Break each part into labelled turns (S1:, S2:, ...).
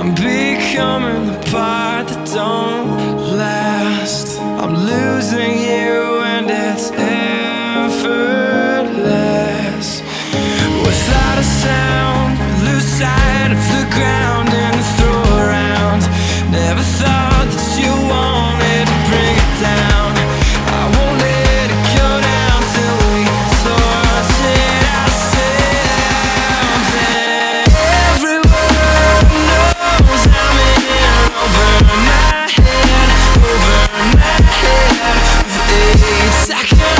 S1: I'm becoming the part that don't last. I'm losing you, and it's effortless. Without a sound, lose sight of the ground.
S2: second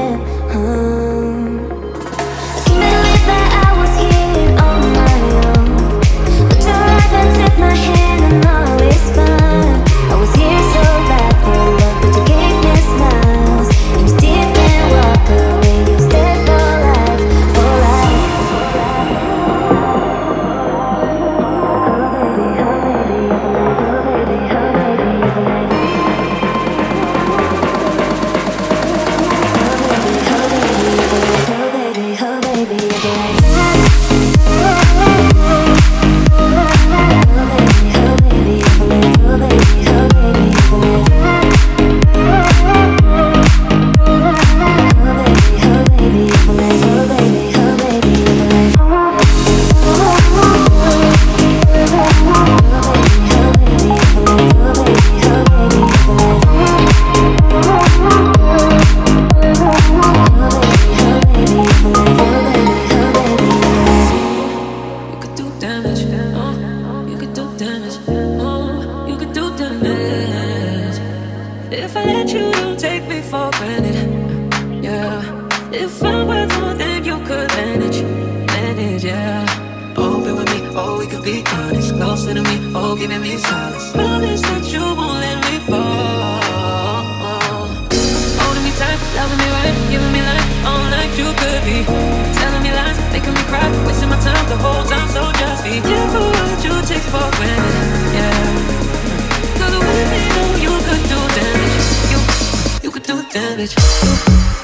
S2: damage.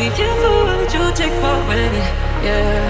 S2: Be careful what you take for granted, yeah.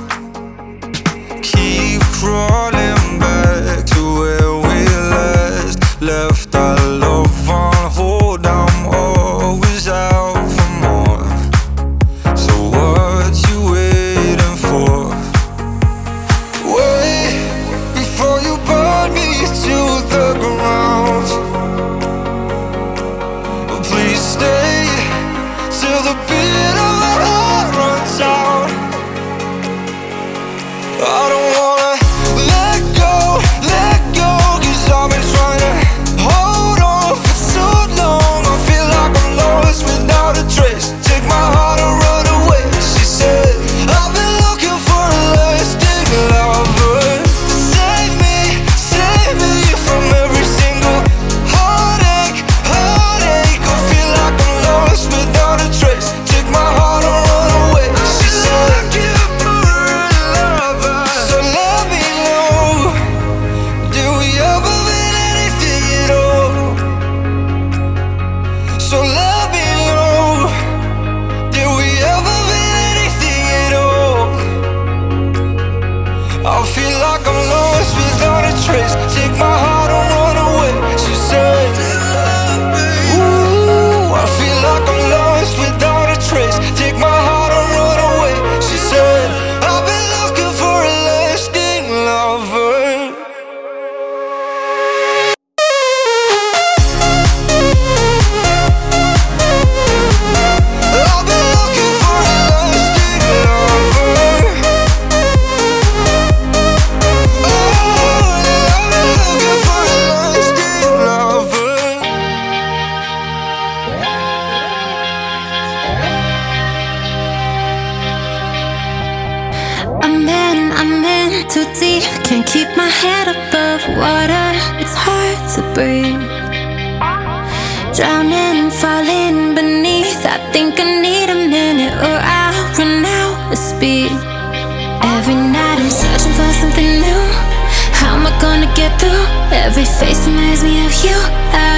S3: Every face reminds me of you. I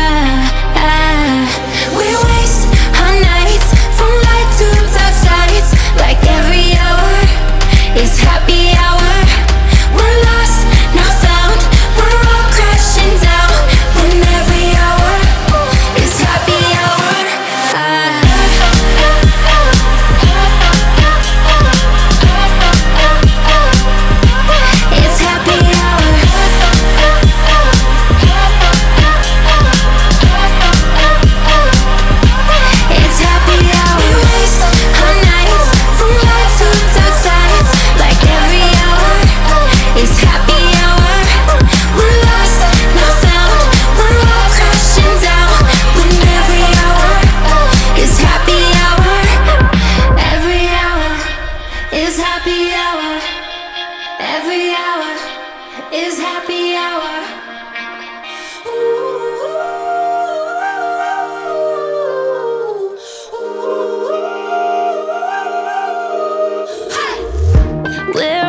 S3: Where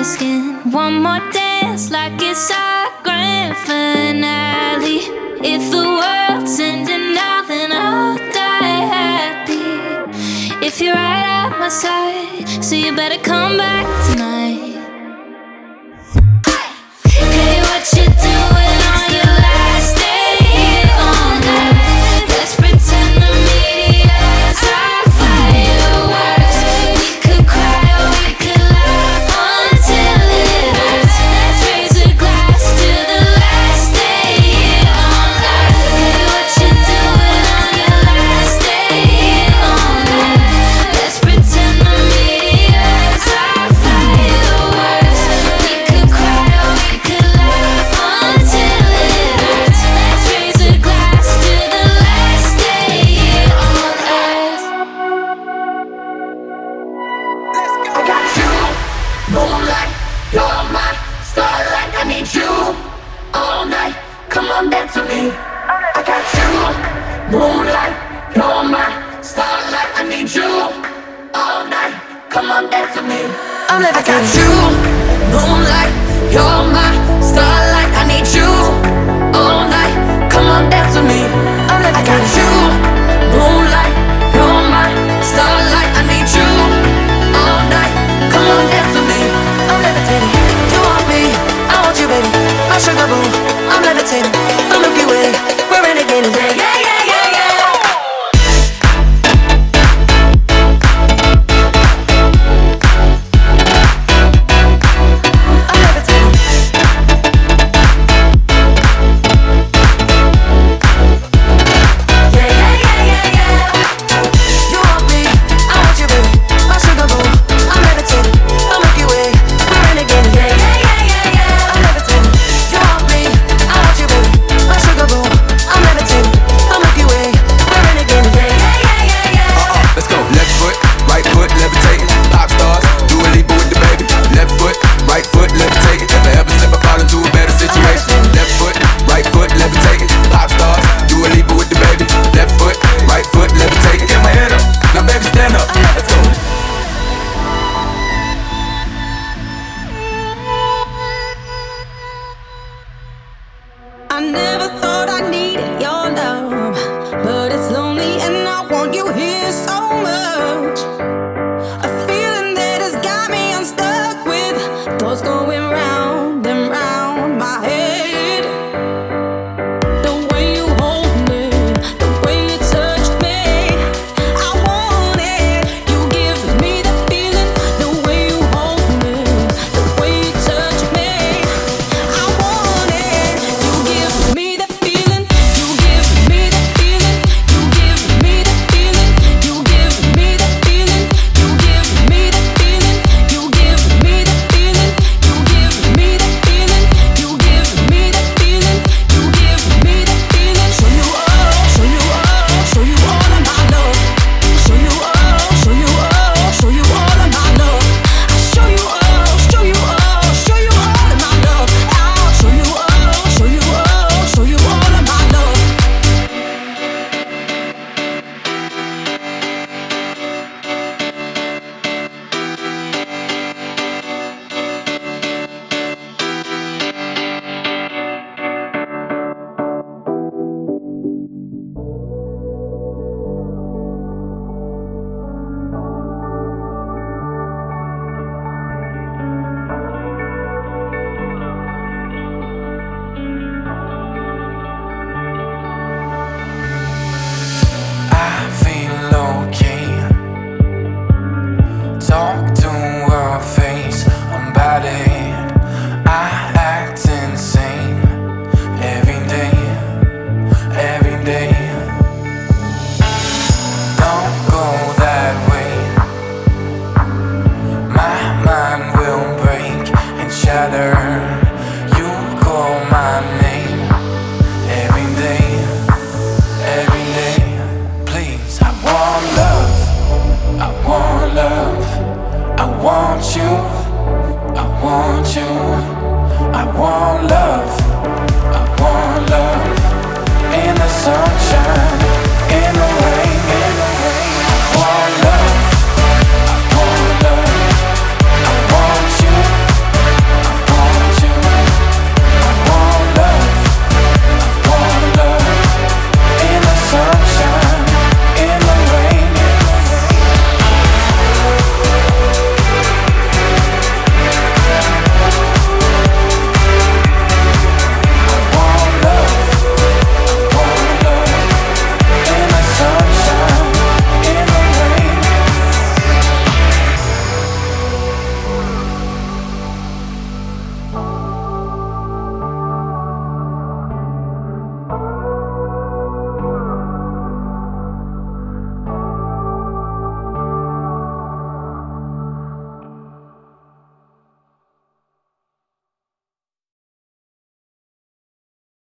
S3: asking. One more dance like it's our grand finale. If the world's ending now, then I'll die happy. If you're right at my side, so you better come back tonight.